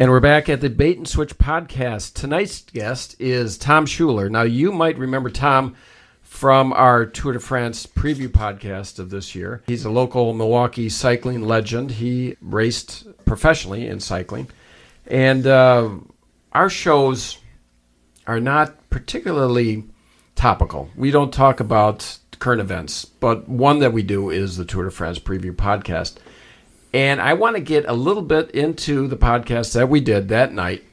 And we're back at the Bait and Switch podcast. Tonight's guest is Tom Schuler. Now, you might remember Tom from our Tour de France preview podcast of this year. He's a local Milwaukee cycling legend. He raced professionally in cycling. And uh, our shows are not particularly topical. We don't talk about current events, but one that we do is the Tour de France preview podcast. And I want to get a little bit into the podcast that we did that night.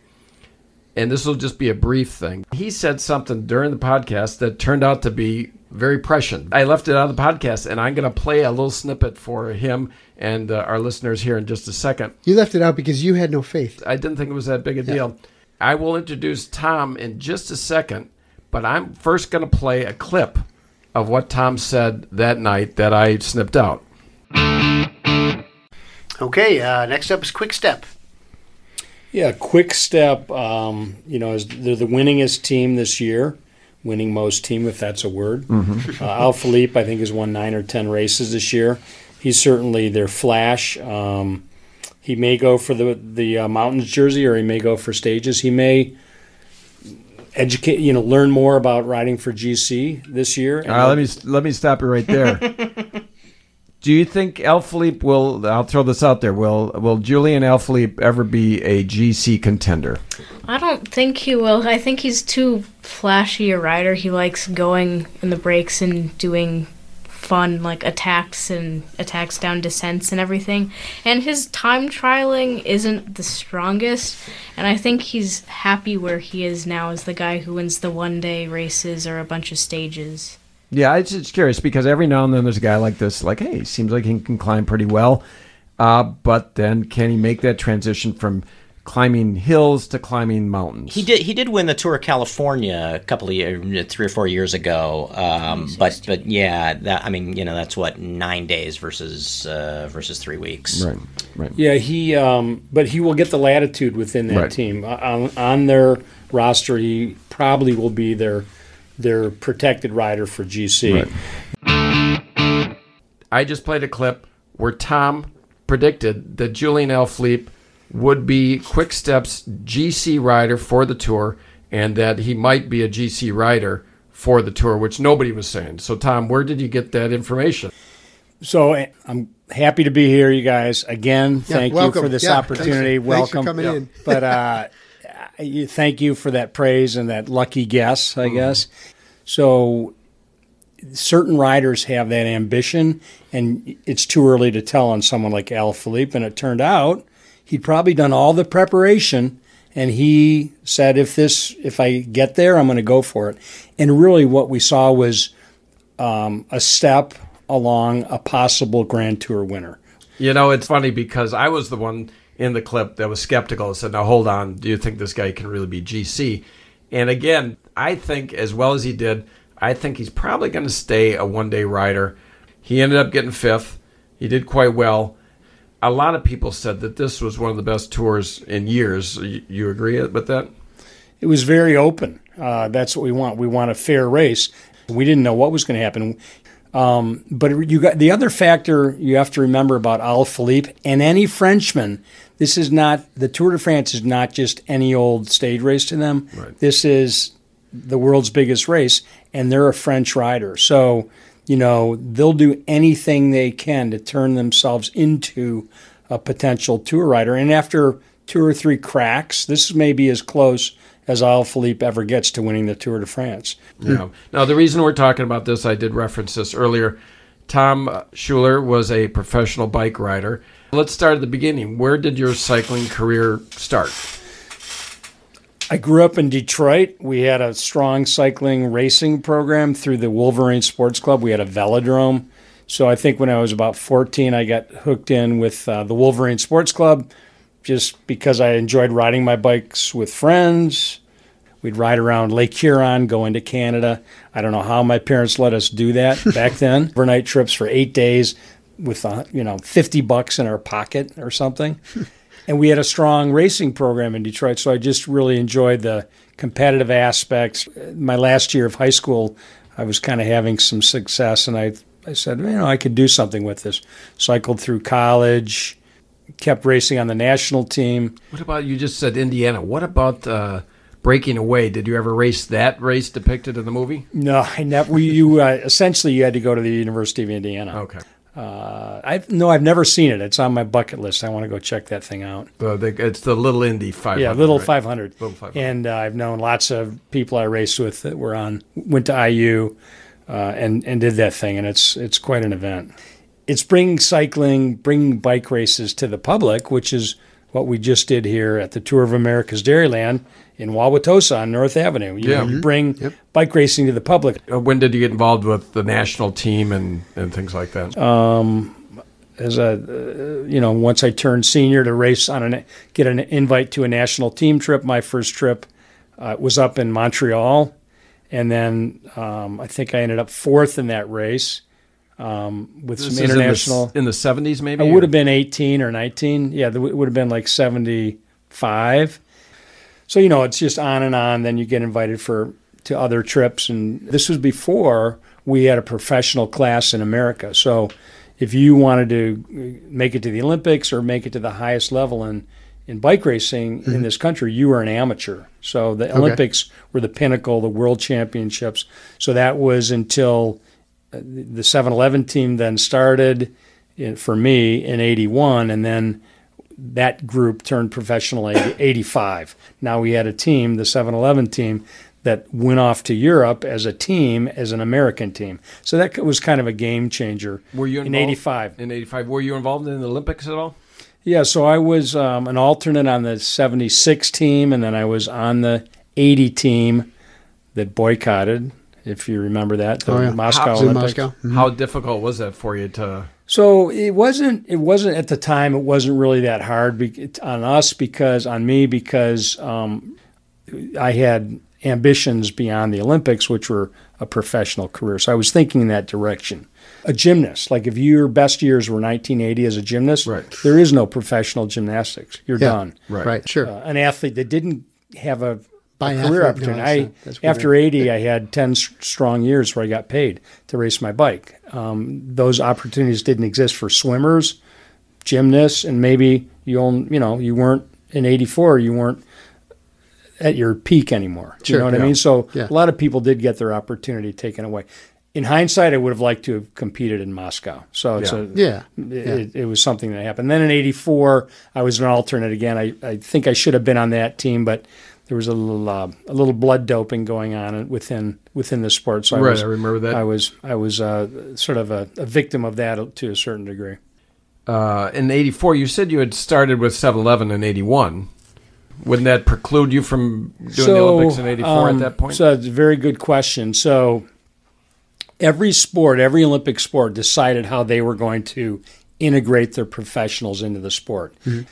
And this will just be a brief thing. He said something during the podcast that turned out to be very prescient. I left it out of the podcast, and I'm going to play a little snippet for him and uh, our listeners here in just a second. You left it out because you had no faith. I didn't think it was that big a deal. I will introduce Tom in just a second, but I'm first going to play a clip of what Tom said that night that I snipped out. Okay, uh, next up is Quick Step. Yeah, Quick Step, um, you know, is they're the winningest team this year, winning most team, if that's a word. Mm-hmm. Uh, Alaphilippe, I think, has won nine or ten races this year. He's certainly their flash. Um, he may go for the the uh, mountains jersey, or he may go for stages. He may educate, you know, learn more about riding for GC this year. Uh, let me let me stop you right there. Do you think Alaphilippe will? I'll throw this out there. Will Will Julian Alaphilippe ever be a GC contender? I don't think he will. I think he's too flashy a rider. He likes going in the breaks and doing fun like attacks and attacks down descents and everything. And his time trialing isn't the strongest. And I think he's happy where he is now as the guy who wins the one day races or a bunch of stages. Yeah, it's, was just curious because every now and then there's a guy like this, like, hey, seems like he can climb pretty well. Uh, but then can he make that transition from climbing hills to climbing mountains? He did. He did win the Tour of California a couple of years, three or four years ago. Um, but but yeah, that I mean, you know, that's what nine days versus uh, versus three weeks. Right, right. Yeah, he. Um, but he will get the latitude within that Right. team Uh, on, on their roster. He probably will be their their protected rider for GC. Right. I just played a clip where Tom predicted that Julian Alaphilippe would be Quick Step's GC rider for the tour, and that he might be a GC rider for the tour, which nobody was saying. So, Tom, where did you get that information? So eh, I'm happy to be here, you guys. Again, Yeah, thank welcome. you for this Yeah, opportunity. thanks- thanks for welcome. coming in. but uh, you, thank you for that praise and that lucky guess, I guess. So certain riders have that ambition, and it's too early to tell on someone like Alaphilippe. And it turned out he'd probably done all the preparation, and he said, "If this, if I get there, I'm going to go for it." And really, what we saw was um, a step along a possible Grand Tour winner. You know, it's funny because I was the one in the clip that was skeptical and said, now hold on, do you think this guy can really be GC? And again, I think as well as he did, I think he's probably going to stay a one day rider. He ended up getting fifth. He did quite well. A lot of people said that this was one of the best tours in years. You, agree with that? It was very open. Uh, that's what we want. We want a fair race. We didn't know what was going to happen. Um, but you got the other factor you have to remember about Alaphilippe and any Frenchman. This is not the Tour de France is not just any old stage race to them. Right. This is the world's biggest race, and they're a French rider. So you know they'll do anything they can to turn themselves into a potential tour rider. And after two or three cracks, this may be as close as Alaphilippe ever gets to winning the Tour de France. Yeah. Now, the reason we're talking about this, I did reference this earlier. Tom Schuler was a professional bike rider. Let's start at the beginning. Where did your cycling career start? I grew up in Detroit. We had a strong cycling racing program through the Wolverine Sports Club. We had a velodrome. So I think when I was about 14, I got hooked in with uh, the Wolverine Sports Club just because I enjoyed riding my bikes with friends. We'd ride around Lake Huron, go into Canada. I don't know how my parents let us do that back then. Overnight trips for eight days with, uh, you know, 50 bucks in our pocket or something and we had a strong racing program in Detroit. So I just really enjoyed the competitive aspects. My last year of high school, I was kind of having some success, and I I said, you know, I could do something with this. Cycled through college, kept racing on the national team. What about you? Just said Indiana. What about uh, breaking away? Did you ever race that race depicted in the movie? No, I never. You uh, essentially you had to go to the University of Indiana. Okay. Uh, I no, I've never seen it. It's on my bucket list. I want to go check that thing out. The, it's the Little Indy 500. Yeah, little right? 500. Little 500. And uh, I've known lots of people I raced with that were on went to IU uh, and and did that thing, and it's it's quite an event. It's bringing cycling, bringing bike races to the public, which is what we just did here at the Tour of America's Dairyland in Wauwatosa on North Avenue. You, Yeah. know, you bring bike racing to the public. Uh, when did you get involved with the national team and, and things like that? Um, as a uh, you know once I turned senior to race on an get an invite to a national team trip. My first trip uh, was up in Montreal, and then um, I think I ended up fourth in that race um, with This some is in the international. in the, 70s, maybe? I would have been 18 or 19. Yeah, it would have been like 75. So you know, it's just on and on. Then you get invited for to other trips, and this was before we had a professional class in America. So if you wanted to uh, make it to the Olympics or make it to the highest level in in bike racing in mm-hmm. this country, you were an amateur. So the Olympics were the pinnacle, the World Championships. So that was until uh, the 7-Eleven team then started in, for me in 81 and then that group turned professional in 85 now we had a team the 7-eleven team that went off to europe as a team as an american team so that was kind of a game changer Were you in 85 In 85. Were you involved in the Olympics at all? yeah so i was um, an alternate on the 76 team and then i was on the 80 team that boycotted if you remember that the Oh, yeah. moscow olympics Moscow? Mhm. How difficult was that for you to. So it wasn't. It wasn't at the time. It wasn't really that hard be, on us because on me because um, I had ambitions beyond the Olympics, which were a professional career. So I was thinking in that direction. A gymnast, like if your best years were 1980 as a gymnast, Right. there is no professional gymnastics. You're Yeah. done. Right. Right. Sure. Uh, an athlete that didn't have a, By career opportunity. I, not- that's what after 80, I had 10 strong years where I got paid to race my bike. Um, those opportunities didn't exist for swimmers, gymnasts, and maybe you own, you know, you weren't in 84, you weren't at your peak anymore. Do you know what yeah. I mean? So Yeah. a lot of people did get their opportunity taken away. In hindsight, I would have liked to have competed in Moscow. So it's Yeah. a, yeah. it, it was something that happened. Then in '84, I was an alternate again. I, I think I should have been on that team, but there was a little uh, a little blood doping going on within within the sport. So I Right, was, I remember that. I was I was uh, sort of a, a victim of that to a certain degree. Uh, in 84, you said you had started with 7 Eleven in 81. Wouldn't that preclude you from doing the Olympics in 84 um, at that point? So it's a very good question. So every sport, every Olympic sport decided how they were going to integrate their professionals into the sport. Mm-hmm.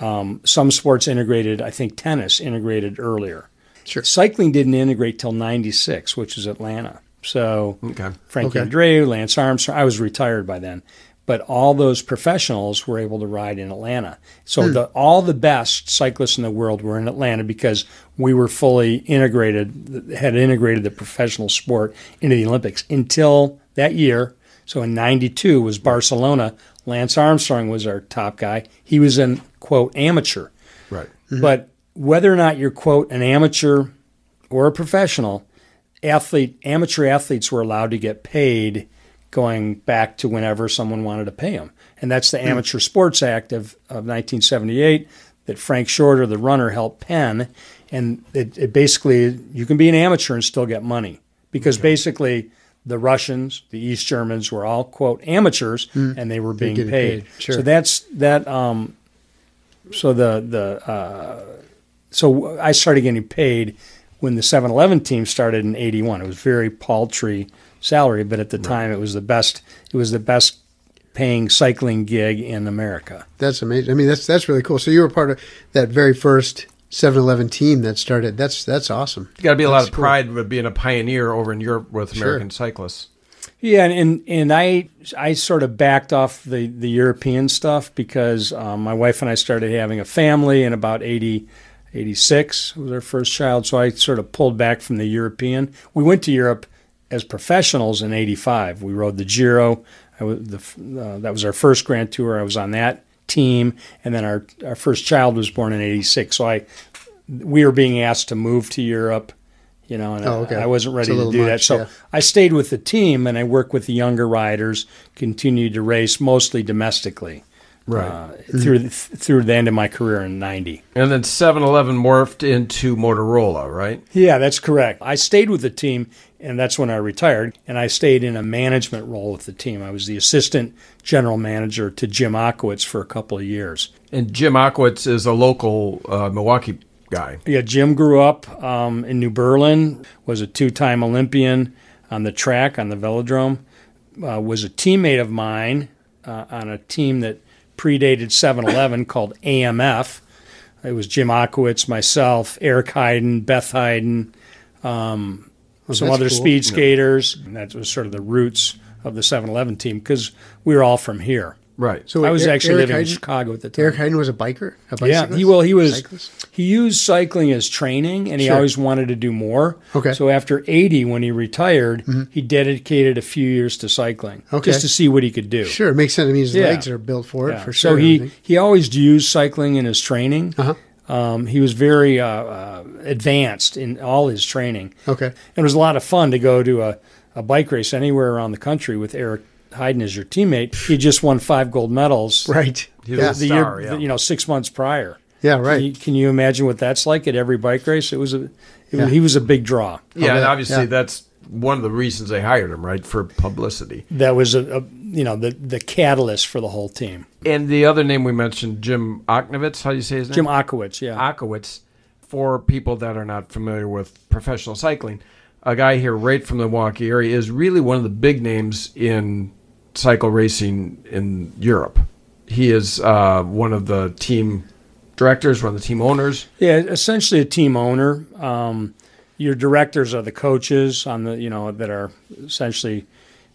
Um, some sports integrated, I think tennis integrated earlier. Sure. Cycling didn't integrate till 96, which is Atlanta. So okay. Frankie Okay. Andreu, Lance Armstrong. I was retired by then, but all those professionals were able to ride in Atlanta. So the, all the best cyclists in the world were in Atlanta because we were fully integrated, had integrated the professional sport into the Olympics until that year. So in '92 was Barcelona. Lance Armstrong was our top guy. He was an quote amateur. Right. But whether or not you're quote an amateur or a professional, athlete amateur athletes were allowed to get paid going back to whenever someone wanted to pay them. And that's the Amateur Sports Act of, of 1978 that Frank Shorter, the runner, helped pen. And it, it basically, you can be an amateur and still get money because basically the Russians, the East Germans were all, quote, amateurs and they were being paid. paid, sure. So that's that. Um, so the, the, uh, so I started getting paid when the 7-Eleven team started in 81. It was very paltry salary, but at the time it was the best it was the best paying cycling gig in America. That's amazing. I mean, that's that's really cool. So you were part of that very first 7-Eleven team that started. That's that's awesome. You got to be a lot That's of cool. pride with being a pioneer over in Europe with Sure. American cyclists. Yeah, and, and I I sort of backed off the the European stuff because um, my wife and I started having a family in about 80, 86 was our first child. So I sort of pulled back from the European. We went to Europe as professionals in '85. We rode the Giro. Was the uh, that was our first Grand Tour. I was on that team, and then our our first child was born in '86. So I we were being asked to move to Europe, you know, and Oh, okay. I, I wasn't ready to little do that. So yeah. I stayed with the team, and I worked with the younger riders, continued to race mostly domestically. Right. Uh, through the, through the end of my career in '90. and then 7-Eleven morphed into Motorola, right? Yeah, that's correct. I stayed with the team, and that's when I retired. And I stayed in a management role with the team. I was the assistant general manager to Jim Ochowicz for a couple of years. And Jim Ochowicz is a local uh, Milwaukee guy. Yeah, Jim grew up um, in New Berlin, was a two-time Olympian on the track on the velodrome, uh, was a teammate of mine uh, on a team that predated 7-Eleven called AMF. It was Jim Ochowicz, myself, Eric Heiden, Beth Heiden, um, some other cool. speed skaters. That was sort of the roots of the 7-Eleven team because we were all from here. Right. So I was Eric- actually Eric living in Chicago at the time. Eric Heiden was a biker. A Yeah, he well he was Cyclist? he used cycling as training and he Sure. always wanted to do more. Okay. So after 80 when he retired, he dedicated a few years to cycling Okay. just to see what he could do. Sure, it makes sense. I mean, his Yeah. legs are built for it Yeah. for sure. So he he always used cycling in his training. Uh-huh. Um, he was very uh, uh, advanced in all his training. Okay. And it was a lot of fun to go to a, a bike race anywhere around the country with Eric Heiden as your teammate. He just won five gold medals Right. He was Yeah. the star, year, yeah. you know, six months prior. Yeah. Can Right. you, can you imagine what that's like at every bike race? It was a, it Yeah. was, he was a big draw. Yeah, and obviously Yeah. that's one of the reasons they hired him, right, for publicity. That was a, a you know the the catalyst for the whole team. And the other name we mentioned, Jim Oknovitz, how do you say his name? Jim Ochowicz, yeah, Ochowicz, for people that are not familiar with professional cycling, a guy here right from the Milwaukee area is really one of the big names in cycle racing in Europe. He is uh, one of the team directors, one of the team owners. yeah, essentially a team owner. Um, your directors are the coaches on the you know that are essentially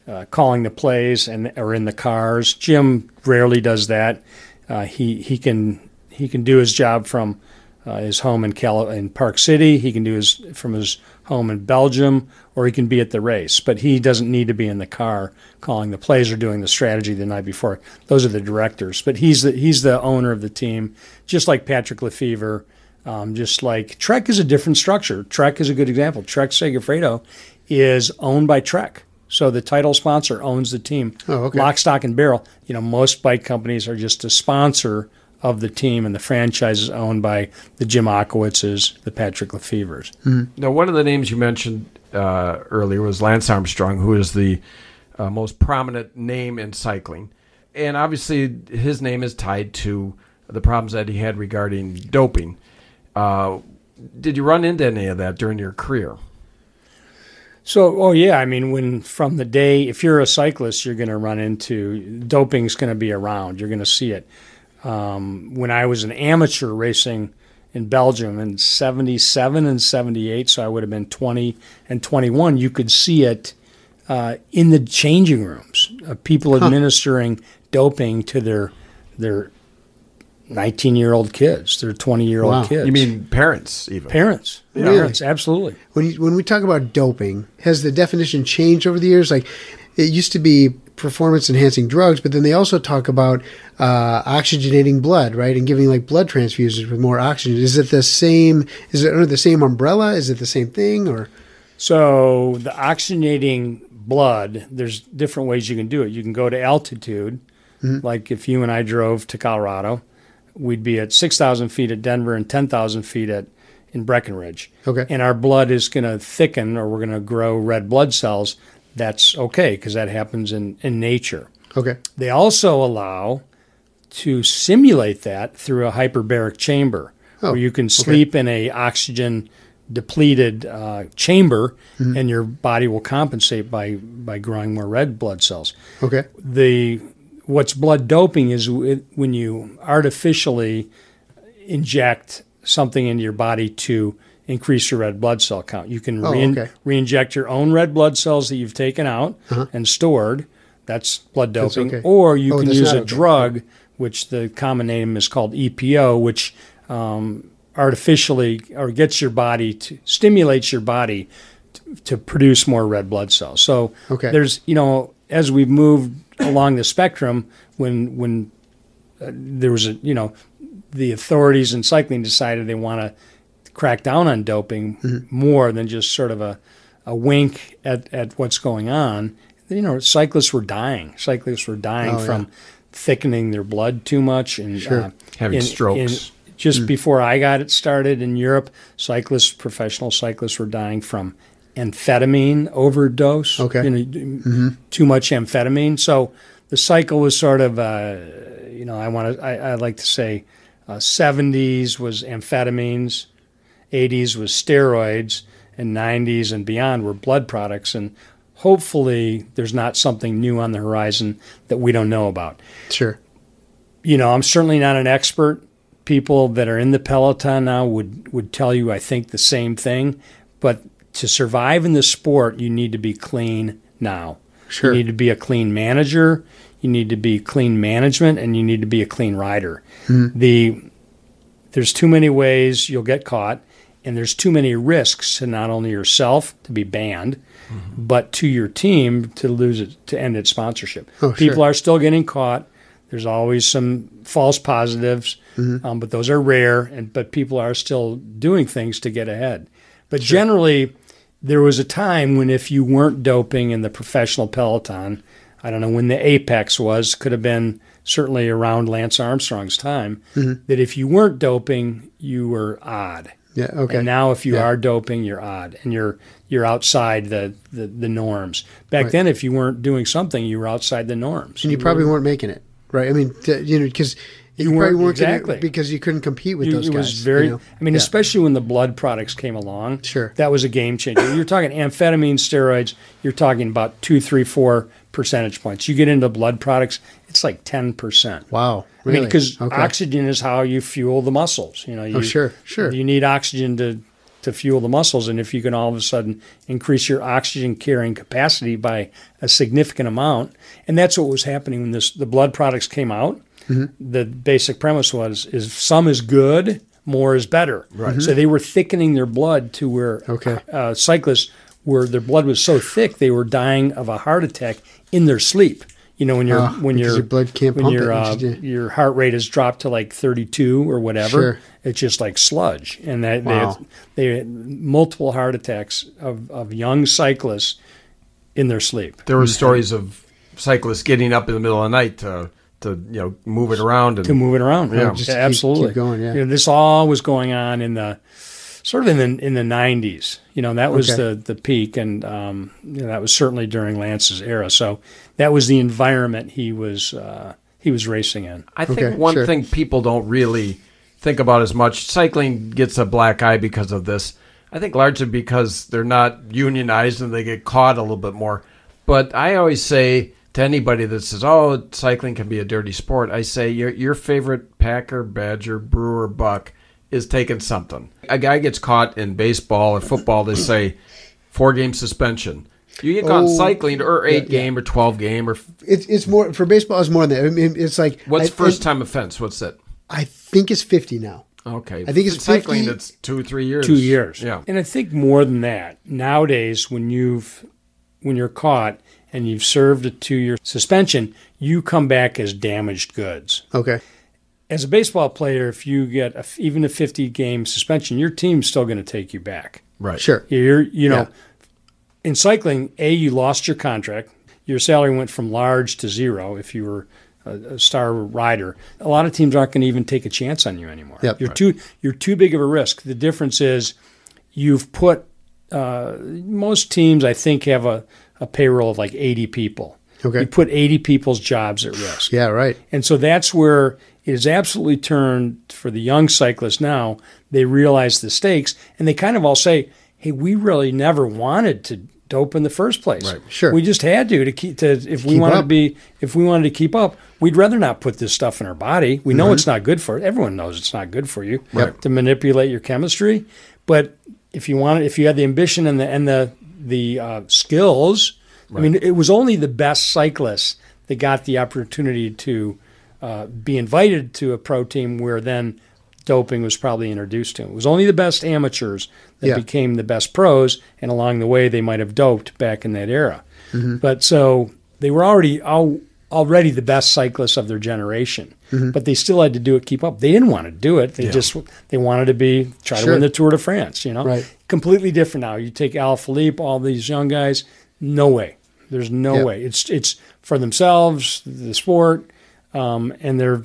uh, calling the plays and are in the cars. Jim rarely does that. Uh, he he can he can do his job from uh, his home in Cal- in Park City. He can do his from his home in Belgium, or he can be at the race. But he doesn't need to be in the car calling the plays or doing the strategy the night before. Those are the directors. But he's the he's the owner of the team, just like Patrick Lefevre. Um, just like Trek is a different structure. Trek is a good example. Trek Segafredo is owned by Trek. So the title sponsor owns the team. Oh, okay. Lock, stock, and barrel. You know, most bike companies are just a sponsor of the team, and the franchise is owned by the Jim Ochowiczes, the Patrick Lefevres. Now, one of the names you mentioned uh, earlier was Lance Armstrong, who is the uh, most prominent name in cycling. And obviously, his name is tied to the problems that he had regarding doping. Uh, did you run into any of that during your career? So, oh yeah, I mean, when from the day, if you're a cyclist, you're going to run into doping's going to be around. You're going to see it. Um, when I was an amateur racing in Belgium in '77 and '78, so I would have been 20 and 21, you could see it uh, in the changing rooms. Uh, people administering doping to their their 19 year old kids, their 20 year old Wow. kids. You mean parents, even? parents? Really? Parents, absolutely. When you, when we talk about doping, has the definition changed over the years? Like it used to be performance enhancing drugs, but then they also talk about uh, oxygenating blood, right, and giving like blood transfusions with more oxygen. Is it the same? Is it under the same umbrella? Is it the same thing? Or So the oxygenating blood, there's different ways you can do it. You can go to altitude, like if you and I drove to Colorado, we'd be at 6,000 feet at Denver and 10,000 feet at in Breckenridge. Okay. And our blood is going to thicken or we're going to grow red blood cells. That's okay because that happens in, in nature. okay, They also allow to simulate that through a hyperbaric chamber, Oh, where you can sleep in a oxygen depleted uh, chamber, Mm-hmm. and your body will compensate by by growing more red blood cells. okay, The what's blood doping is when you artificially inject something into your body to increase your red blood cell count. You can Oh, rein- okay. re-inject your own red blood cells that you've taken out and stored. That's blood Uh-huh. That's doping. okay. Or you Oh, can use a okay. drug, which the common name is called EPO, which um, artificially or gets your body to stimulates your body to, to produce more red blood cells. So there's you know as we've moved along the spectrum, when when uh, there was a you know the authorities in cycling decided they want to crack down on doping more than just sort of a a wink at, at what's going on. You know, cyclists were dying. Cyclists were dying Oh, yeah. from thickening their blood too much and Sure. uh, Having strokes. just before I got it started in Europe, cyclists, professional cyclists, were dying from amphetamine overdose. Okay. you know, too much amphetamine. So the cycle was sort of, uh, you know, I want to, I, I like to say, uh, 70s was amphetamines, 80s was steroids, and 90s and beyond were blood products. And hopefully, there's not something new on the horizon that we don't know about Sure. you know, I'm certainly not an expert. People that are in the peloton now would would tell you I think the same thing, but to survive in the sport, you need to be clean now. Sure. You need to be a clean manager, you need to be clean management and you need to be a clean rider. Hmm. The there's too many ways you'll get caught and there's too many risks to not only yourself to be banned, but to your team to lose it to end its sponsorship. Oh, People sure. are still getting caught. There's always some false positives, um, but those are rare. And but people are still doing things to get ahead. But generally, there was a time when if you weren't doping in the professional peloton, I don't know when the apex was, could have been certainly around Lance Armstrong's time, that if you weren't doping, you were odd. Yeah. Okay. And now, if you Yeah. are doping, you're odd, and you're you're outside the, the, the norms. Back Right. then, if you weren't doing something, you were outside the norms. and you probably mm-hmm. weren't making it, right? I mean, t- you know, because you, You weren't- exactly. because you couldn't compete with You- those it guys. was very. you know? I mean, Yeah. especially when the blood products came along. Sure. that was a game changer. You're talking amphetamine, steroids. You're talking about two, three, four percentage points. You get into blood products, it's like ten percent. Wow. I mean, because Okay. oxygen is how you fuel the muscles. You know, you, Oh, sure, sure. You need oxygen to to fuel the muscles, and if you can all of a sudden increase your oxygen carrying capacity by a significant amount, and that's what was happening when this the blood products came out. Mm-hmm. The basic premise was is some is good, more is better. Right. So they were thickening their blood to where Okay. uh, cyclists where their blood was so thick they were dying of a heart attack in their sleep. You know, when you're Ah, because when your your blood can't when pump your it, uh, which your heart rate has dropped to like 32 or whatever. Sure. It's just like sludge, and that Wow. they, they had multiple heart attacks of, of young cyclists in their sleep. There were stories of cyclists getting up in the middle of the night to to you know move it around and to move it around. Yeah. Just to keep- absolutely. keep going, yeah. You know, this all was going on in the sort of in the in the nineties. You know, that was Okay. the the peak, and um, you know, that was certainly during Lance's era. So that was the environment he was uh, he was racing in. I think Okay, one sure. thing people don't really think about as much cycling gets a black eye because of this. I think largely because they're not unionized and they get caught a little bit more. But I always say to anybody that says, "Oh, cycling can be a dirty sport," I say your your favorite Packer, Badger, Brewer, Buck is taking something. A guy gets caught in baseball or football, they say four game suspension. You get caught Oh, cycling or eight yeah, yeah. game or twelve game or it's it's more for baseball. It's more than that. I mean, it's like what's I, first time offense? What's that? I think it's fifty now. Okay. I think it's In cycling. 50 It's two, or three years. two years. Yeah. and I think more than that nowadays. When you've when you're caught and you've served a two year suspension, you come back as damaged goods. Okay. As a baseball player, if you get a, even a 50 game suspension, your team's still going to take you back. Right. Sure. You're, you know, Yeah. in cycling, A, you lost your contract. Your salary went from large to zero if you were a, a star rider. A lot of teams aren't going to even take a chance on you anymore. Yep. You're too you're too big of a risk. The difference is you've put uh, most teams I think have a, a payroll of like 80 people. Okay. You put 80 people's jobs at risk. Yeah. Right. And so that's where it is absolutely turned for the young cyclists now. They realize the stakes and they kind of all say, hey, we really never wanted to dope in the first place. Right. Sure. We just had to to keep to if we wanted to be if we wanted to keep up, we'd rather not put this stuff in our body. We Mm-hmm. know it's not good for it. Everyone knows it's not good for you Right. to manipulate your chemistry. But if you wanted if you had the ambition and the and the the uh, skills, I mean, it was only the best cyclists that got the opportunity to uh, be invited to a pro team where then doping was probably introduced to. Him. It was only the best amateurs that Yeah. became the best pros, and along the way they might have doped back in that era. Mm-hmm. But so they were already all already the best cyclists of their generation, Mm-hmm. but they still had to do it, keep up. They didn't want to do it. They just they wanted to be try to win the Tour de France. You know, Right. completely different now. You take Alaphilippe, all these young guys. No way. There's no Yeah. way. It's it's for themselves, the sport, um, and they're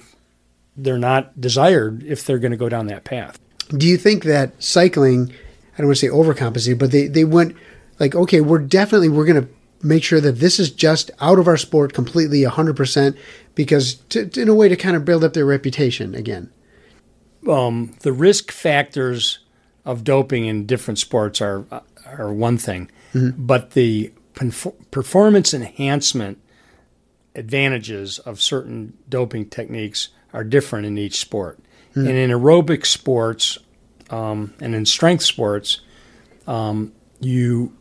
they're not desired if they're going to go down that path. Do you think that cycling, I don't want to say overcompensated, but they, they went like, okay, we're definitely, we're going to make sure that this is just out of our sport completely 100% because to, to- in a way to kind of build up their reputation again. um, the risk factors of doping in different sports are are one thing, but the perf- performance enhancement advantages of certain doping techniques are different in each sport. And in aerobic sports um, and in strength sports, um, you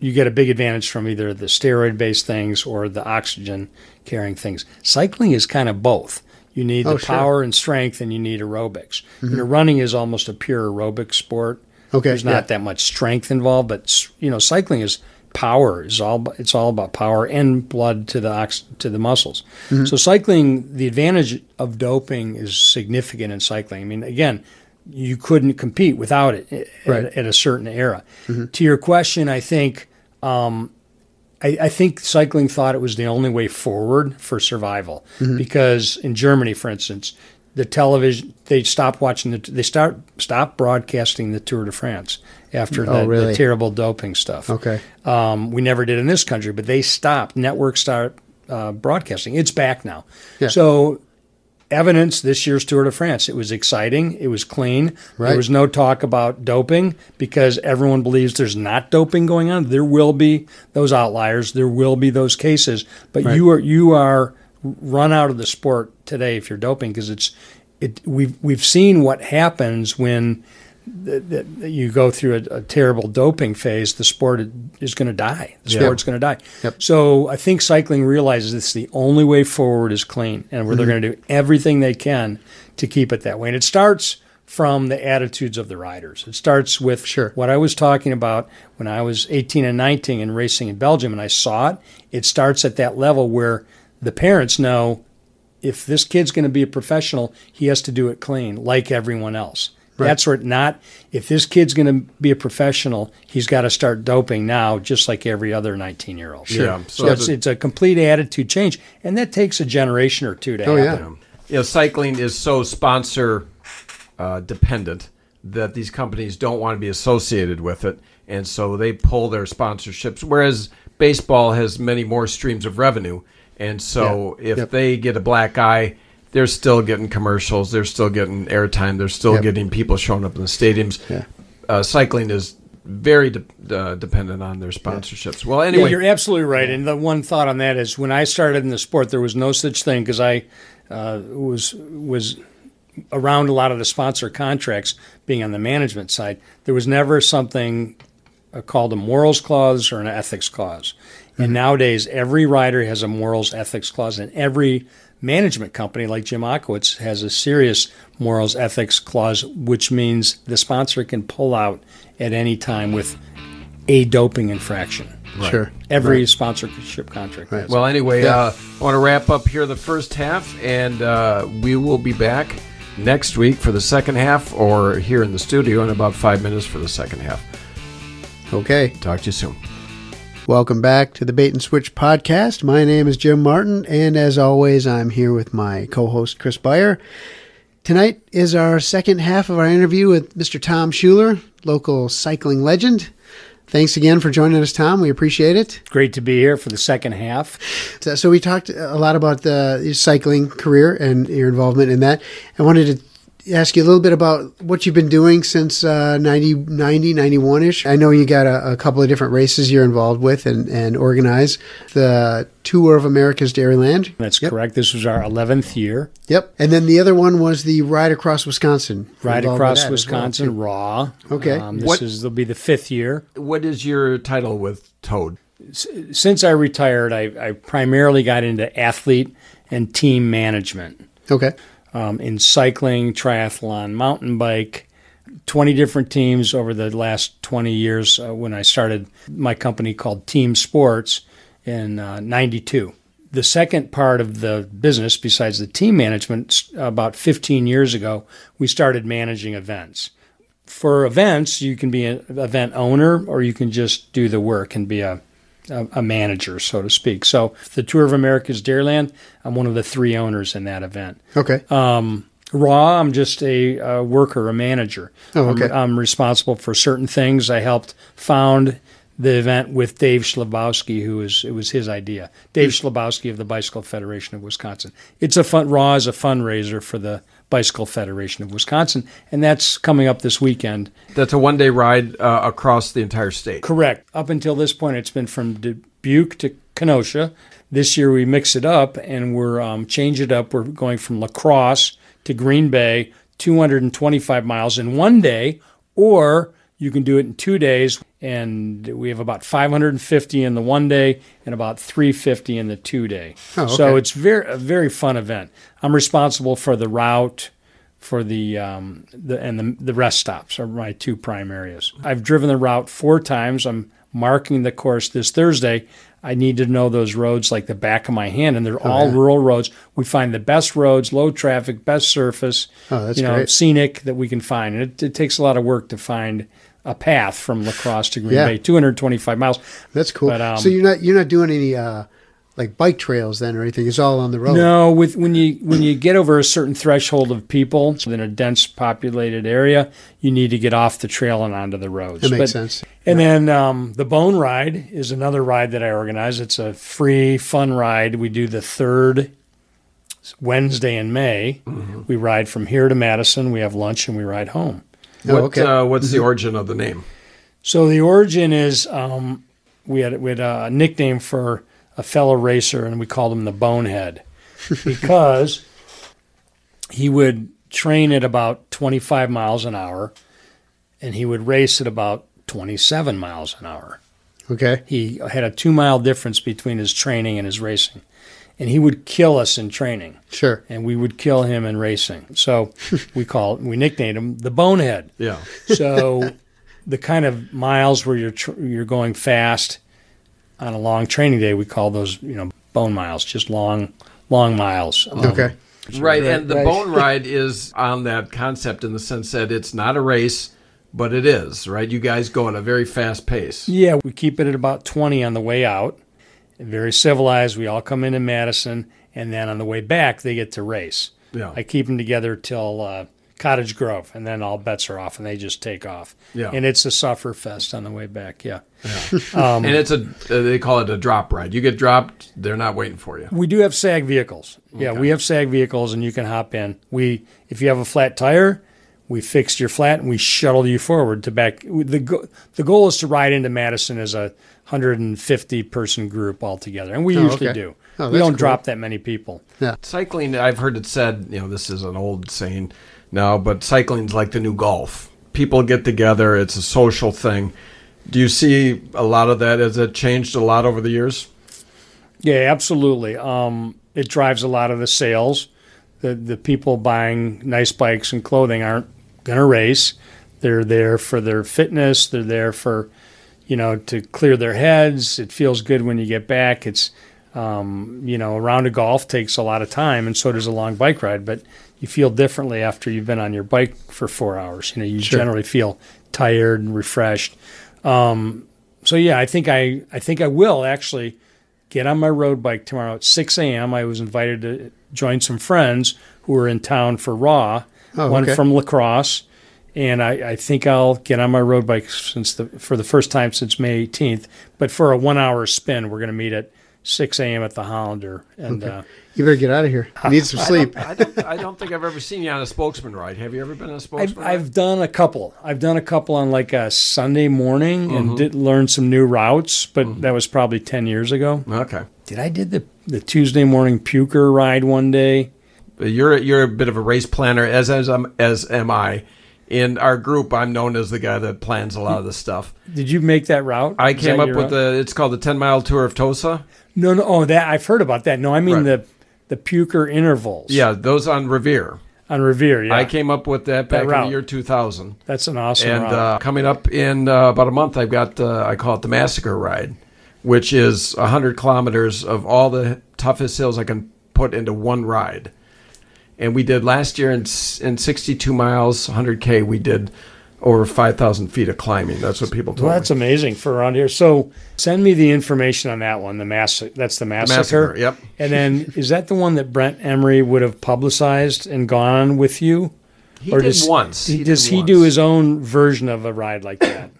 you get a big advantage from either the steroid based things or the oxygen carrying things. Cycling is kind of both. You need Oh, the sure. power and strength, and you need aerobics. You know, running is almost a pure aerobic sport. Okay, there's not yeah. that much strength involved, but you know, cycling is power. is all it's all about power and blood to the ox- to the muscles. Mm-hmm. So cycling, the advantage of doping is significant in cycling. I mean, again, you couldn't compete without it at, Right. Mm-hmm. at a certain era. To your question, I think um, I, I think cycling thought it was the only way forward for survival Mm-hmm. because in Germany, for instance, the television they stopped watching the they start stopped broadcasting the Tour de France after Oh, the, really? the terrible doping stuff. Okay. Um, we never did in this country, but they stopped. Networks start uh, broadcasting. It's back now. Yeah. So evidence this year's Tour de France. It was exciting. It was clean. Right. There was no talk about doping because everyone believes there's not doping going on. There will be those outliers. There will be those cases, but Right. you are you are run out of the sport today if you're doping because it's it. We've we've seen what happens when. th- th- You go through a, a terrible doping phase. The sport is going to die. The sport's going to die. Yep. So I think cycling realizes it's the only way forward is clean, and where they're Mm-hmm. going to do everything they can to keep it that way. And it starts from the attitudes of the riders. It starts with Sure. what I was talking about when I was 18 and 19 and racing in Belgium, and I saw it. It starts at that level where the parents know if this kid's going to be a professional, he has to do it clean, like everyone else. That's where not. If this kid's going to be a professional, he's got to start doping now, just like every other 19 year old. Sure. Yeah, So, so it's, the- it's a complete attitude change, and that takes a generation or two to Oh, yeah. you know, cycling is so sponsor uh, dependent that these companies don't want to be associated with it, and so they pull their sponsorships. Whereas baseball has many more streams of revenue, and so if Yep. they get a black eye, they're still getting commercials, they're still getting airtime, they're still Yep. getting people showing up in the stadiums. Yeah. Uh, cycling is very de- uh, dependent on their sponsorships. Well, Yeah, anyway, you're absolutely right. And the one thought on that is when I started in the sport, there was no such thing because I uh, was was around a lot of the sponsor contracts, being on the management side. There was never something uh, called a morals clause or an ethics clause. And nowadays, every rider has a morals ethics clause, and every management company like Jim Ochowicz has a serious morals ethics clause, which means the sponsor can pull out at any time with a doping infraction. Sure. Every sponsorship contract. Right. has. Well, anyway, Yeah. uh, I want to wrap up here the first half, and uh, we will be back next week for the second half, or here in the studio in about five minutes for the second half. Okay. Talk to you soon. Welcome back to the Bait and Switch podcast. My name is Jim Martin, and as always, I'm here with my co host, Chris Beyer. Tonight is our second half of our interview with Mr. Tom Schuler, local cycling legend. Thanks again for joining us, Tom. We appreciate it. Great to be here for the second half. So, so we talked a lot about the cycling career and your involvement in that. I wanted to ask you a little bit about what you've been doing since uh, 90, 90 91-ish. I know you got a, a couple of different races you're involved with and, and organize. The Tour of America's Dairyland. That's Yep. correct. This was our 11th year. Yep. And then the other one was the Ride Across Wisconsin. Right Involved with across that as well, Wisconsin, raw. Okay. Um, this What- is, will be the fifth year. What is your title with Toad? Since I retired, I, I primarily got into athlete and team management. Okay. Um, in cycling, triathlon, mountain bike, 20 different teams over the last 20 years uh, when I started my company called Team Sports in uh, 92. the second part of the business, besides the team management, about 15 years ago, we started managing events. For events, you can be an event owner or you can just do the work and be a, a, a manager, so to speak. So, the Tour of America's Dairyland, I'm one of the three owners in that event. Okay. Um, Raw, I'm just a, a worker, a manager. Oh, okay. I'm, I'm responsible for certain things. I helped found the event with Dave Schlabowske, who is it was his idea. Dave Schlabowske of the Bicycle Federation of Wisconsin. It's a fun. Raw is a fundraiser for the Bicycle Federation of Wisconsin, and that's coming up this weekend. That's a one day ride uh, across the entire state. Correct. Up until this point, it's been from Dubuque to Kenosha. This year, we mix it up and we're um, change it up. We're going from La Crosse to Green Bay, 225 miles in one day, or you can do it in two days. And we have about 550 in the one day and about 350 in the two day. Oh, So it's very a very fun event. I'm responsible for the route, for the um, the and the, the rest stops are my two prime areas. I've driven the route four times. I'm marking the course this Thursday. I need to know those roads like the back of my hand, and they're all Oh, yeah. rural roads. We find the best roads, low traffic, best surface, Oh, you know, great. scenic that we can find. And it, it takes a lot of work to find a path from La Crosse to Green Yeah. Bay, 225 miles. That's cool. But, um, so you're not you're not doing any uh, like bike trails then or anything. It's all on the road. No, with when you when you get over a certain threshold of people in a dense populated area, you need to get off the trail and onto the roads. That makes But- sense. And then um, the Bone Ride is another ride that I organize. It's a free, fun ride. We do the third Wednesday in May. Mm-hmm. We ride from here to Madison. We have lunch and we ride home. Oh, What, okay. uh, what's the origin of the name? So the origin is um, we had we had a nickname for a fellow racer, and we called him the Bonehead because he would train at about 25 miles an hour, and he would race at about 27 miles an hour. Okay. He had a two mile difference between his training and his racing, and he would kill us in training Sure. and we would kill him in racing. So we call we nicknamed him the Bonehead. Yeah. So the kind of miles where you're tr- you're going fast on a long training day, we call those you know bone miles, just long long miles. Um, Okay. Right, and the right. bone ride is on that concept in the sense that it's not a race, but it is, right? You guys go at a very fast pace. Yeah, we keep it at about 20 on the way out. Very civilized. We all come into Madison, and then on the way back, they get to race. Yeah. I keep them together till uh, Cottage Grove, and then all bets are off, and they just take off. Yeah. And it's a suffer fest on the way back. Yeah. and it's a uh, they call it a drop ride. You get dropped, they're not waiting for you. We do have SAG vehicles. Yeah, we have SAG vehicles, and you can hop in. We, if you have a flat tire, we fix your flat and we shuttle you forward to back. The go, the goal is to ride into Madison as a 150 person group altogether, and we Oh, usually okay. do. Oh, we don't cool. drop that many people. Yeah, cycling, I've heard it said, you know, this is an old saying now, but cycling's like the new golf. People get together, it's a social thing. Do you see a lot of that? Has it changed a lot over the years? Yeah, absolutely. Um, it drives a lot of the sales. The the people buying nice bikes and clothing aren't going to race. They're there for their fitness. They're there for, you know, to clear their heads. It feels good when you get back. It's, um, you know, a round of golf takes a lot of time, and so does a long bike ride. But you feel differently after you've been on your bike for four hours. You know, you Sure. generally feel tired and refreshed. Um, so yeah, I think I I think I will actually get on my road bike tomorrow at 6 a.m. I was invited to join some friends who are in town for Raw, Oh, one okay. from La Crosse, and I, I think I'll get on my road bike since the for the first time since May 18th. But for a one-hour spin, we're going to meet at 6 a.m. at the Hollander, and uh, You better get out of here. You need some sleep. I don't, I don't think I've ever seen you on a spokesman ride. Have you ever been on a I've, spokesman ride? I've done a couple. I've done a couple on like a Sunday morning and did learn some new routes, but that was probably 10 years ago. Okay. Did I did the the Tuesday morning puker ride one day? You're you're a bit of a race planner, as as I'm, as am I. In our group, I'm known as the guy that plans a lot of this stuff. Did you make that route? I Is came that up your with route? the. It's called the 10 mile tour of Tosa. No, no. Oh, that I've heard about that. No, I mean Right. the the puker intervals. Yeah, those on Revere. on Revere. Yeah, I came up with that back in the year 2000. That's an awesome and route. uh, coming up in uh, about a month, I've got uh, I call it the Massacre Ride, which is 100 kilometers of all the toughest hills I can put into one ride. And we did last year in in 62 miles, 100k. We did over 5,000 feet of climbing. That's what people told Well, that's me. amazing for around here. So send me the information on that one. The mass. That's the massacre. Massacre, yep. And then is that the one that Brent Emery would have publicized and gone with you? He Or did does- once. He, does he once. do his own version of a ride like that?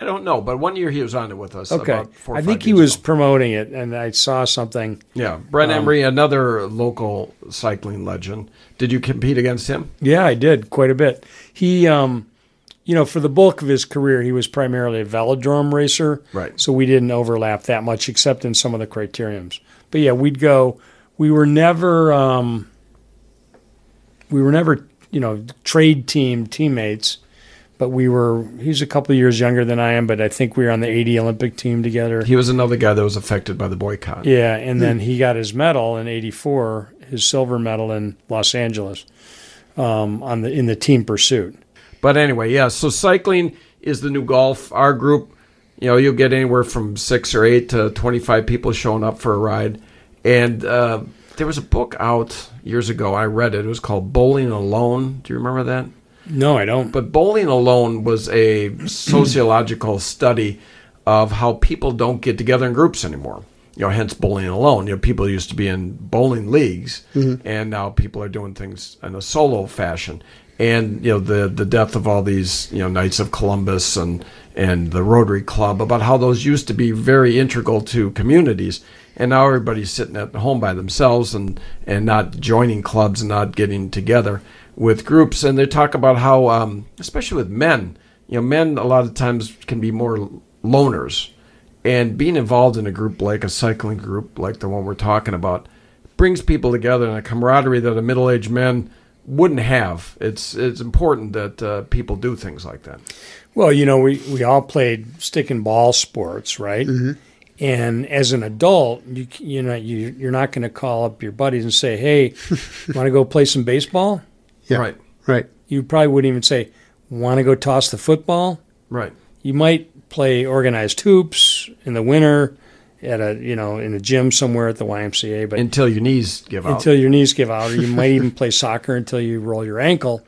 I don't know, but one year he was on it with us. Okay. about four or I think he was ago. promoting it, and I saw something. Yeah, Brent Um, Emery, another local cycling legend. Did you compete against him? Yeah, I did quite a bit. He, um, you know, for the bulk of his career, he was primarily a velodrome racer. Right. So we didn't overlap that much, except in some of the criteriums. But yeah, we'd go. We were never, um, we were never, you know, trade team teammates. But we were. He's a couple of years younger than I am, but I think we were on the '80 Olympic team together. He was another guy that was affected by the boycott. Yeah, and then he got his medal in '84, his silver medal in Los Angeles, um, on the in the team pursuit. But anyway, yeah. So cycling is the new golf. Our group, you know, you'll get anywhere from six or eight to twenty-five people showing up for a ride. And uh, there was a book out years ago. I read it. It was called Bowling Alone. Do you remember that? No, I don't. But Bowling Alone was a sociological study of how people don't get together in groups anymore. You know, hence bowling alone. You know, people used to be in bowling leagues, mm-hmm. and now people are doing things in a solo fashion. And you know, the the death of all these you know Knights of Columbus and and the Rotary Club about how those used to be very integral to communities, and now everybody's sitting at home by themselves and and not joining clubs and not getting together with groups. And they talk about how, um, especially with men, you know, men a lot of times can be more loners, and being involved in a group like a cycling group, like the one we're talking about, brings people together in a camaraderie that a middle-aged man wouldn't have. It's it's important that uh, people do things like that. Well, you know, we, we all played stick and ball sports, right? And as an adult, you you know you you're not going to call up your buddies and say, "Hey, want to go play some baseball?" Yeah. Right, Right. You probably wouldn't even say, "Want to go toss the football?" right. You might play organized hoops in the winter at a you know in a gym somewhere at the YMCA, but Until your knees give out. until your knees give out, or you might even play soccer until you roll your ankle.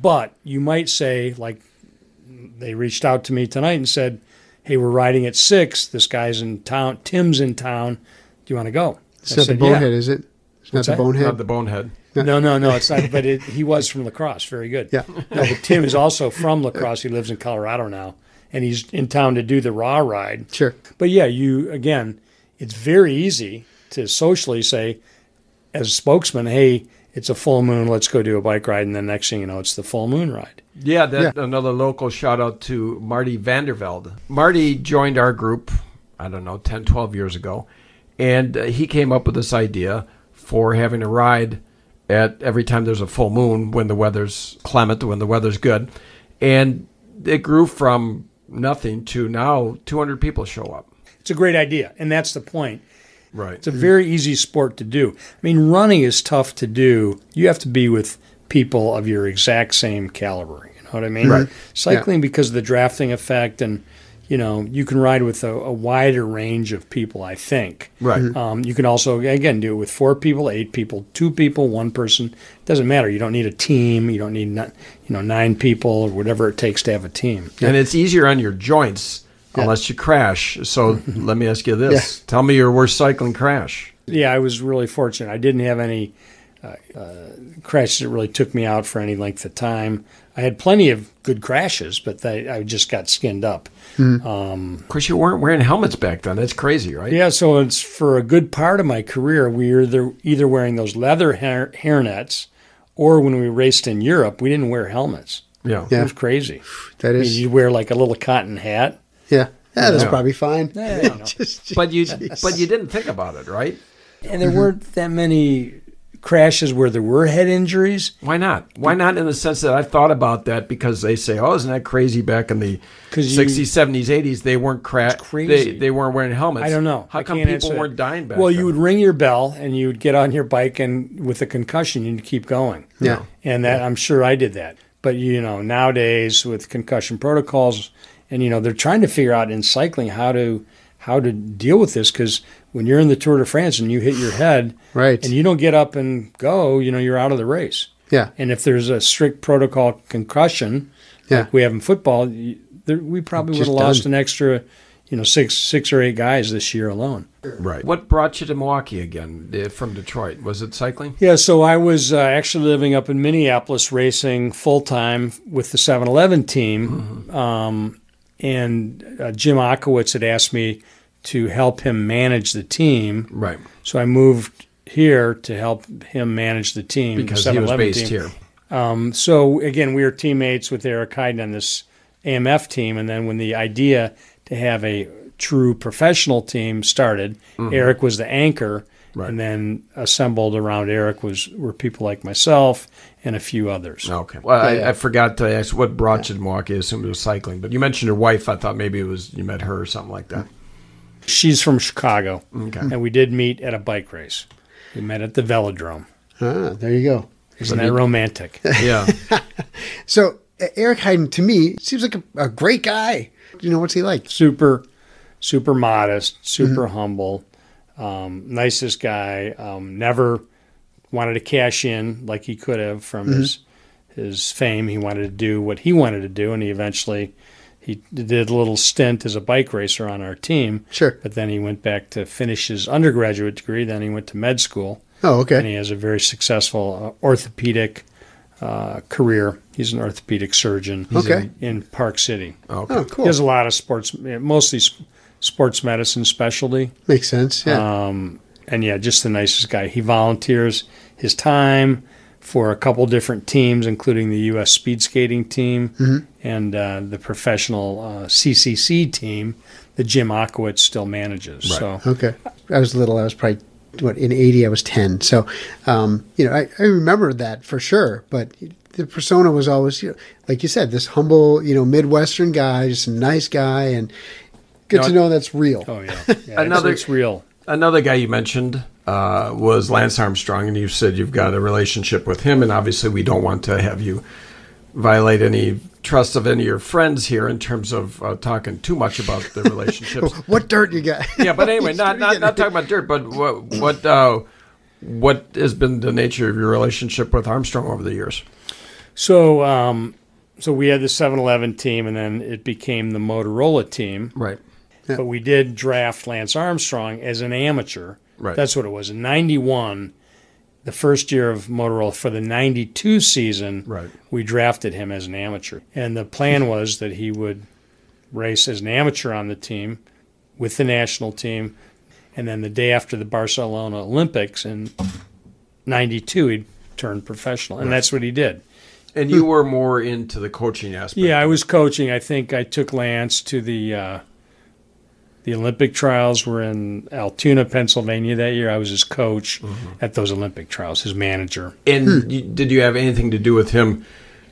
But you might say, like they reached out to me tonight and said, "Hey, we're riding at six. This guy's in town. Tim's in town. Do you want to go?" It's I not the said, bonehead, "Yeah." is it? It's What's not the bonehead. Not the bonehead. No, no, no. It's not. But it, he was from La Crosse. Very good. Yeah. No, but Tim is also from La Crosse. He lives in Colorado now, and he's in town to do the raw ride. Sure. But yeah, you again, it's very easy to socially say, as a spokesman, hey, it's a full moon, let's go do a bike ride, and then next thing you know, it's the full moon ride. Yeah, that another local shout out to Marty Vandervelde. Marty joined our group, I don't know, 10, 12 years ago, and uh, he came up with this idea for having a ride at every time there's a full moon when the weather's clement, when the weather's good. And it grew from nothing to now 200 people show up. It's a great idea, and that's the point. Right. It's a very easy sport to do. I mean, running is tough to do. You have to be with people of your exact same caliber. You know what I mean? Right. Cycling, because of the drafting effect, and you know, you can ride with a, a wider range of people. I think. Right. Um, you can also again do it with four people, eight people, two people, one person. It doesn't matter. You don't need a team. You don't need not, you know nine people or whatever it takes to have a team. And it's easier on your joints unless you crash. So let me ask you this tell me your worst cycling crash. Yeah, I was really fortunate. I didn't have any uh, uh, crashes that really took me out for any length of time. I had plenty of good crashes, but they, I just got skinned up. Of course, you weren't wearing helmets back then. That's crazy, right? Yeah, so it's for a good part of my career, we were either, either wearing those leather hair, hairnets, or when we raced in Europe, we didn't wear helmets. Yeah. It was crazy. That is, I mean, you wear like a little cotton hat. Yeah. Yeah, that's Yeah. probably fine. Yeah, you know. Just- But you jeez. but you didn't think about it, right? and there weren't that many crashes where there were head injuries. Why not? Why not in the sense that I've thought about that because they say, "Oh, isn't that crazy?" Back in the 'Cause you- 60s, 70s, 80s, they weren't cra- crazy. They, they weren't wearing helmets. I don't know. How I come people weren't that. dying back Well, then? you would ring your bell and you would get on your bike and with a concussion you'd keep going. Yeah. And that I'm sure I did that. But you know, nowadays with concussion protocols and you know, they're trying to figure out in cycling how to how to deal with this because when you're in the Tour de France and you hit your head Right. and you don't get up and go, you know, you're out of the race. yeah. And if there's a strict protocol concussion, Yeah. like we have in football, you- there, we probably would have lost done. an extra, you know, six six or eight guys this year alone. Right. What brought you to Milwaukee again uh, from Detroit? Was it cycling? Yeah, so I was uh, actually living up in Minneapolis, racing full time with the 7-Eleven team, um, and uh, Jim Ochowicz had asked me to help him manage the team. Right. So I moved here to help him manage the team the Because he was based team. here. Um, so again, we were teammates with Eric Heiden on this AMF team, and then when the idea to have a true professional team started, Eric was the anchor, Right. and then assembled around Eric was were people like myself and a few others. Okay. Well, I, Yeah, yeah. I forgot to ask what brought you to Milwaukee. I assumed it was cycling, but you mentioned your wife. I thought maybe it was you met her or something like that. She's from Chicago, Okay. and we did meet at a bike race. We met at the Velodrome. Ah, there you go. Isn't that romantic? Yeah. So Eric Heiden, to me, seems like a, a great guy. You know, what's he like? super, super modest, super humble, um, nicest guy. Um, never wanted to cash in like he could have from his his fame. He wanted to do what he wanted to do, and he eventually he did a little stint as a bike racer on our team. Sure. But then he went back to finish his undergraduate degree. Then he went to med school, Oh, okay. and he has a very successful uh, orthopedic uh, career. He's an orthopedic surgeon. Okay. in, in Park City. Okay. Oh, He has a lot of sports, mostly sports medicine specialty. Makes sense. Yeah. Um, and yeah, just the nicest guy. He volunteers his time for a couple different teams, including the U.S. speed skating team and uh, the professional uh, CCC team that Jim Ochowicz still manages. So okay. I was little. I was probably what in '80. I was ten. So, um, you know, I, I remember that for sure. But the persona was always, you know, like you said, this humble, you know, Midwestern guy, just a nice guy, and good No, to know that's real. oh yeah, yeah Another- another it's, real. Another guy you mentioned uh, was Lance Armstrong, and you said you've got a relationship with him, and obviously we don't want to have you violate any trust of any of your friends here in terms of uh, talking too much about the relationships. What dirt you got? yeah, but anyway, not not, not talking about dirt, but what what uh, what has been the nature of your relationship with Armstrong over the years? So um, so we had the 7-Eleven team, and then it became the Motorola team. Right. but we did draft Lance Armstrong as an amateur. Right. That's what it was. In 91, the first year of Motorola for the 92 season, Right. we drafted him as an amateur. And the plan was that he would race as an amateur on the team with the national team. And then the day after the Barcelona Olympics in 92, he'd turn professional. And that's what he did. And you were more into the coaching aspect. Yeah, I was coaching. I think I took Lance to the uh, the Olympic trials. Were in Altoona, Pennsylvania that year. I was his coach at those Olympic trials, his manager. And you, did you have anything to do with him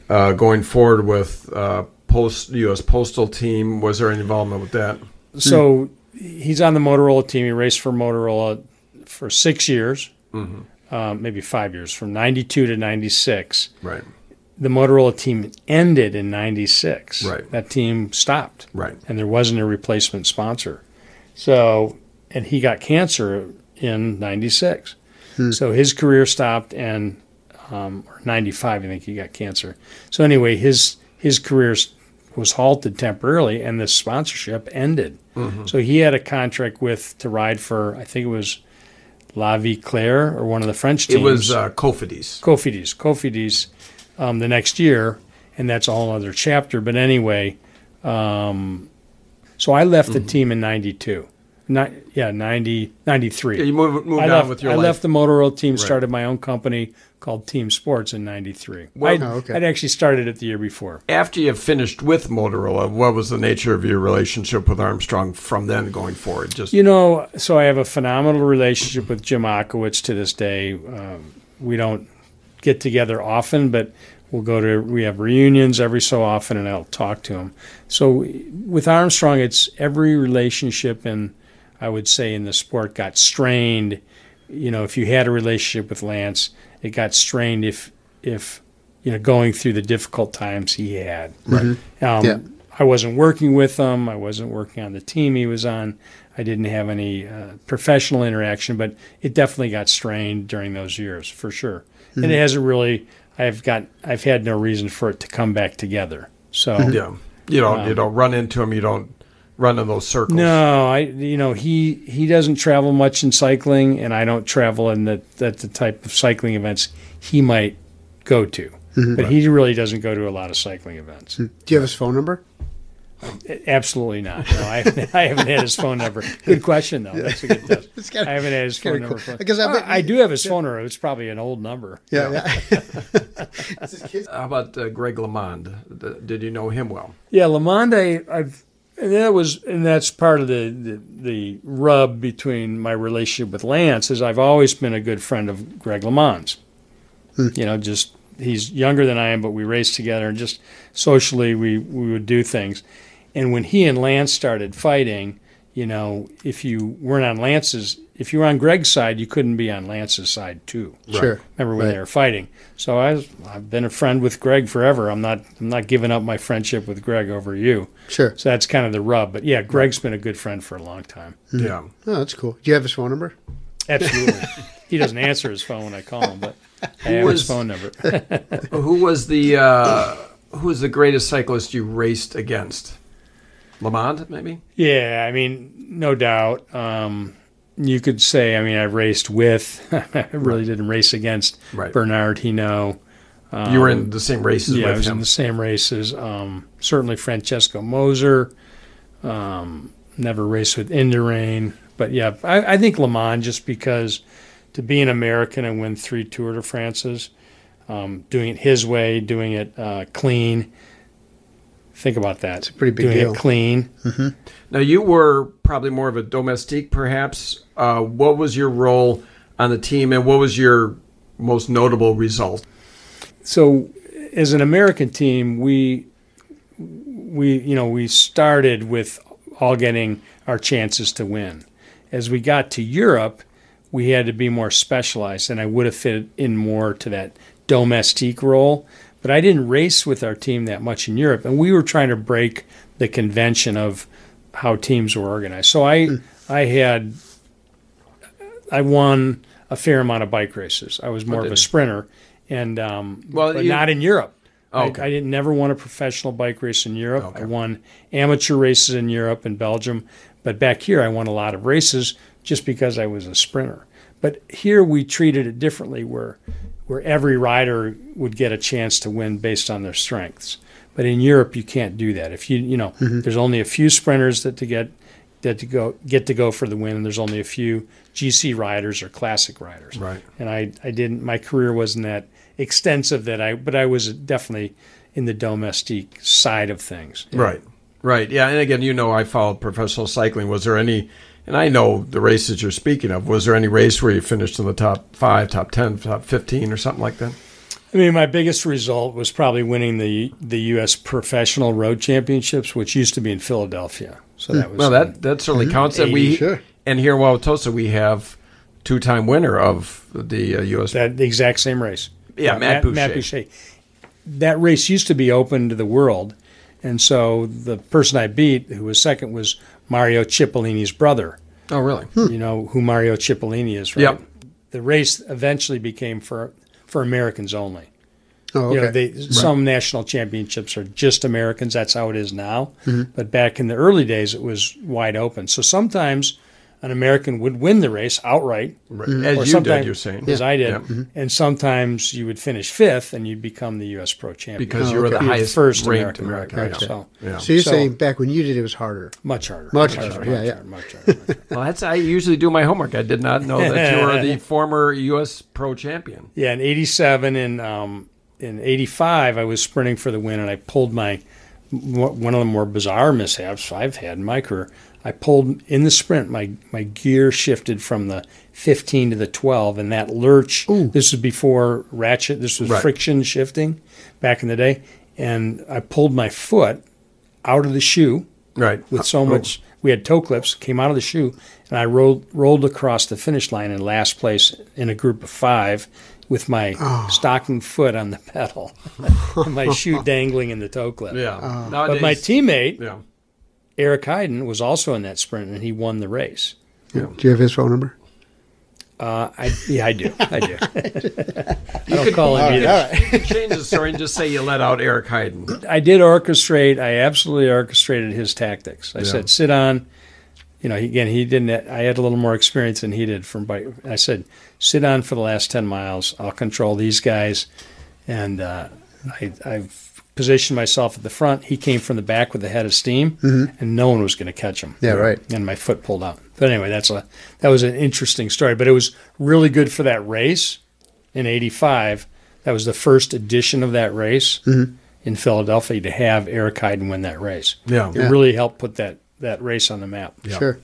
uh, going forward with uh, post U.S. Postal Team? Was there any involvement with that? So he's on the Motorola team. He raced for Motorola for six years, uh, maybe five years, from '92 to '96. Right. The Motorola team ended in '96. Right. That team stopped. Right. and there wasn't a replacement sponsor. So, and he got cancer in '96. So his career stopped, and um, or '95, I think he got cancer. So anyway, his his career was halted temporarily, and the sponsorship ended. So he had a contract with to ride for I think it was La Vie Claire or one of the French teams. It was uh, Cofidis. Cofidis, Cofidis, um, the next year, and that's a whole other chapter. But anyway, um, so I left Mm-hmm. the team in '92. Ni- yeah, 90, 93. Yeah, you moved, moved I on left, with your I life. left the Motorola team, started my own company called Team Sports in '93. Well- I'd, Oh, okay. I'd actually started it the year before. After you finished with Motorola, what was the nature of your relationship with Armstrong from then going forward? Just You know, so I have a phenomenal relationship with Jim Ochowicz to this day. Um, we don't get together often, but we'll go to we have reunions every so often, and I'll talk to him. So with Armstrong, it's every relationship, and I would say in the sport got strained. You know, if you had a relationship with Lance, it got strained if if you know going through the difficult times he had. Right. Um, Yeah. I wasn't working with him. I wasn't working on the team he was on. I didn't have any uh, professional interaction, but it definitely got strained during those years for sure. And it hasn't really. I've got. I've had no reason for it to come back together. So Yeah. You don't you um, don't run into him. You don't run in those circles. no, I you know he he doesn't travel much in cycling, and I don't travel in the that the type of cycling events he might go to. Mm-hmm. But he really doesn't go to a lot of cycling events. Do you have his phone number? Absolutely not. No, I haven't, I haven't had his phone number. Good question though. That's a good test. It's kinda- I haven't had his phone number. cool. for- Because I Oh, I do have his phone number. It's probably an old number. Yeah, yeah. How about uh, Greg LeMond? Did you know him well? Yeah, LeMond, I, I've and that was and that's part of the, the the rub between my relationship with Lance is I've always been a good friend of Greg LeMond's. You know, just he's younger than I am, but we raced together and just socially we we would do things. And when he and Lance started fighting, you know, if you weren't on Lance's, if you were on Greg's side, you couldn't be on Lance's side too. Sure. Remember when Right. they were fighting? So I was, I've been a friend with Greg forever. I'm not I'm not giving up my friendship with Greg over you. Sure. So that's kind of the rub. But yeah, Greg's been a good friend for a long time. Yeah. Oh, that's cool. Do you have his phone number? Absolutely. he doesn't answer his phone when I call him, but I have was- his phone number. Who was the uh, who was the greatest cyclist you raced against? LeMond, maybe. yeah, I mean, no doubt. Um, you could say, I mean, I raced with, I really didn't race against Right. Bernard Hinault. you were in the same races Um, Yeah, I was in the same races. Um, certainly Francesco Moser. Um, never raced with Indurain. But yeah, I, I think LeMond just because to be an American and win three Tour de France's, um, doing it his way, doing it uh, clean. Think about that. It's a pretty big doing deal. it clean. Now you were probably more of a domestique, perhaps. Uh, what was your role on the team, and what was your most notable result? so as an American team, we we you know we started with all getting our chances to win. As we got to Europe, we had to be more specialized, and I would have fit in more to that domestique role. But I didn't race with our team that much in Europe, and we were trying to break the convention of how teams were organized. So I I had I won a fair amount of bike races. I was more of a sprinter, and um, Well, but you- not in Europe. Oh, I- okay. I, didn't never won a professional bike race in Europe. Okay. I won amateur races in Europe and Belgium, but back here I won a lot of races just because I was a sprinter. But here we treated it differently, where where every rider would get a chance to win based on their strengths. But in Europe you can't do that. If you you know Mm-hmm. there's only a few sprinters that to get that to go get to go for the win, and there's only a few GC riders or classic riders Right. and I, I didn't my career wasn't that extensive that I but I was definitely in the domestique side of things. Right. Right. Yeah. And again, you know, I followed professional cycling. Was there any? And I know the races you're speaking of. Was there any race where you finished in the top five, top ten, top fifteen, or something like that? I mean my biggest result was probably winning the the US professional road championships which used to be in Philadelphia. So that was Hmm. Well, that that certainly counts. And we Sure. and here in Wauwatosa we have two-time winner of the uh, U.S. that the exact same race. Yeah, Uh, Matt Matt Boucher. Boucher. That race used to be open to the world, and so the person I beat, who was second, was Mario Cipollini's brother. oh, really? you know who Mario Cipollini is, right? Yep. The race eventually became for for Americans only. Oh, You know, okay. they, some national championships are just Americans. That's how it is now. Mm-hmm. But back in the early days, it was wide open. So sometimes an American would win the race outright, Right. As you sometimes- did, you're saying. as I did, Yeah. and sometimes you would finish fifth and you'd become the U.S. Pro Champion Because Oh, you were the okay. You're highest first ranked American, American. right? Gotcha. So Yeah. so you're so- saying back when you did it was harder. much harder, Much harder, yeah, yeah. harder, much harder, much harder. Well, that's I usually do my homework. I did not know that you were the former U.S. Pro Champion. Yeah, in '87 and um, in '85, I was sprinting for the win, and I pulled my one of the more bizarre mishaps I've had in my career. I pulled in the sprint. My my gear shifted from the 15 to the 12, and that lurch. This was before ratchet. This was Right. friction shifting back in the day, and I pulled my foot out of the shoe Right. with so Oh. much. We had toe clips, came out of the shoe, and I rolled rolled across the finish line in last place in a group of five. With my stocking foot on the pedal, my shoe dangling in the toe clip. Yeah. But Nowadays, my teammate yeah. Eric Heiden was also in that sprint, and he won the race. Yeah. Do you have his phone number? Uh, I yeah, I do, I do. I You don't could call him either. you could change the story and just say you let out Eric Heiden. I did orchestrate. I absolutely orchestrated his tactics. I Yeah. said, "Sit on." You know, again, he didn't. I had a little more experience than he did from bike. I said, "Sit on for the last ten miles. I'll control these guys," and uh, I, I've positioned myself at the front. He came from the back with a head of steam, and no one was going to catch him. Yeah, right. And my foot pulled out. But anyway, that's a that was an interesting story. But it was really good for that race in '85. That was the first edition of that race in Philadelphia to have Eric Heiden win that race. Yeah. It Yeah. really helped put that that race on the map. Sure.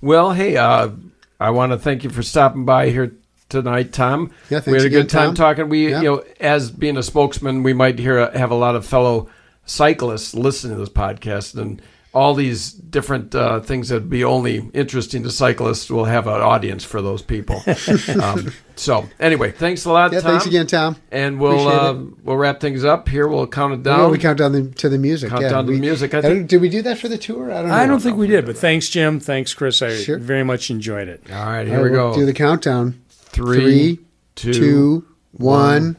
Well, hey, uh, I want to thank you for stopping by here tonight, Tom. Yeah, we had a again, good time Tom. talking. We, Yeah. you know, as being a spokesman, we might hear have a lot of fellow cyclists listening to this podcast, and all these different uh, things that would be only interesting to cyclists will have an audience for those people. um, so, anyway, thanks a lot, Yeah, Tom. thanks again, Tom. And we'll uh, we'll wrap things up here. We'll count it down. We count down the, to the music. Count yeah, down to the music, I I think. did we do that for the tour? I don't know. I don't think we did, but thanks, Jim. Thanks, Chris. I Sure. very much enjoyed it. All right, here All right, we we'll go. Do the countdown. Three, Three, two, two, one.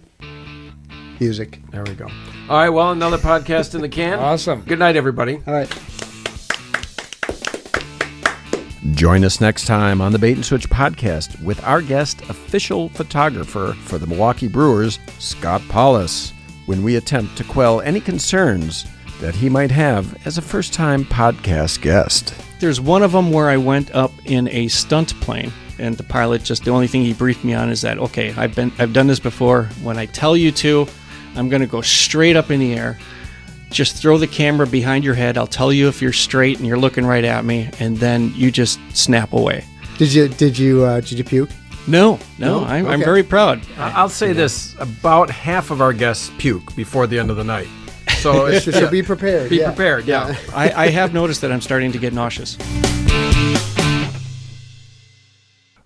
Music. There we go. All right. Well, another podcast in the can. Awesome. Good night, everybody. All right. Join us next time on the Bait and Switch podcast with our guest, official photographer for the Milwaukee Brewers, Scott Paulus, when we attempt to quell any concerns that he might have as a first time podcast guest. There's one of them where I went up in a stunt plane, and the pilot just the only thing he briefed me on is that okay, I've been I've done this before. When I tell you to, I'm going to go straight up in the air. Just throw the camera behind your head. I'll tell you if you're straight and you're looking right at me, and then you just snap away. Did you did you uh, did you puke? No, no, No? I'm, I'm very proud. I'll say this about half of our guests puke before the end of the night. So, it's, So, so be prepared. be yeah. prepared. Yeah. I, I have noticed that I'm starting to get nauseous.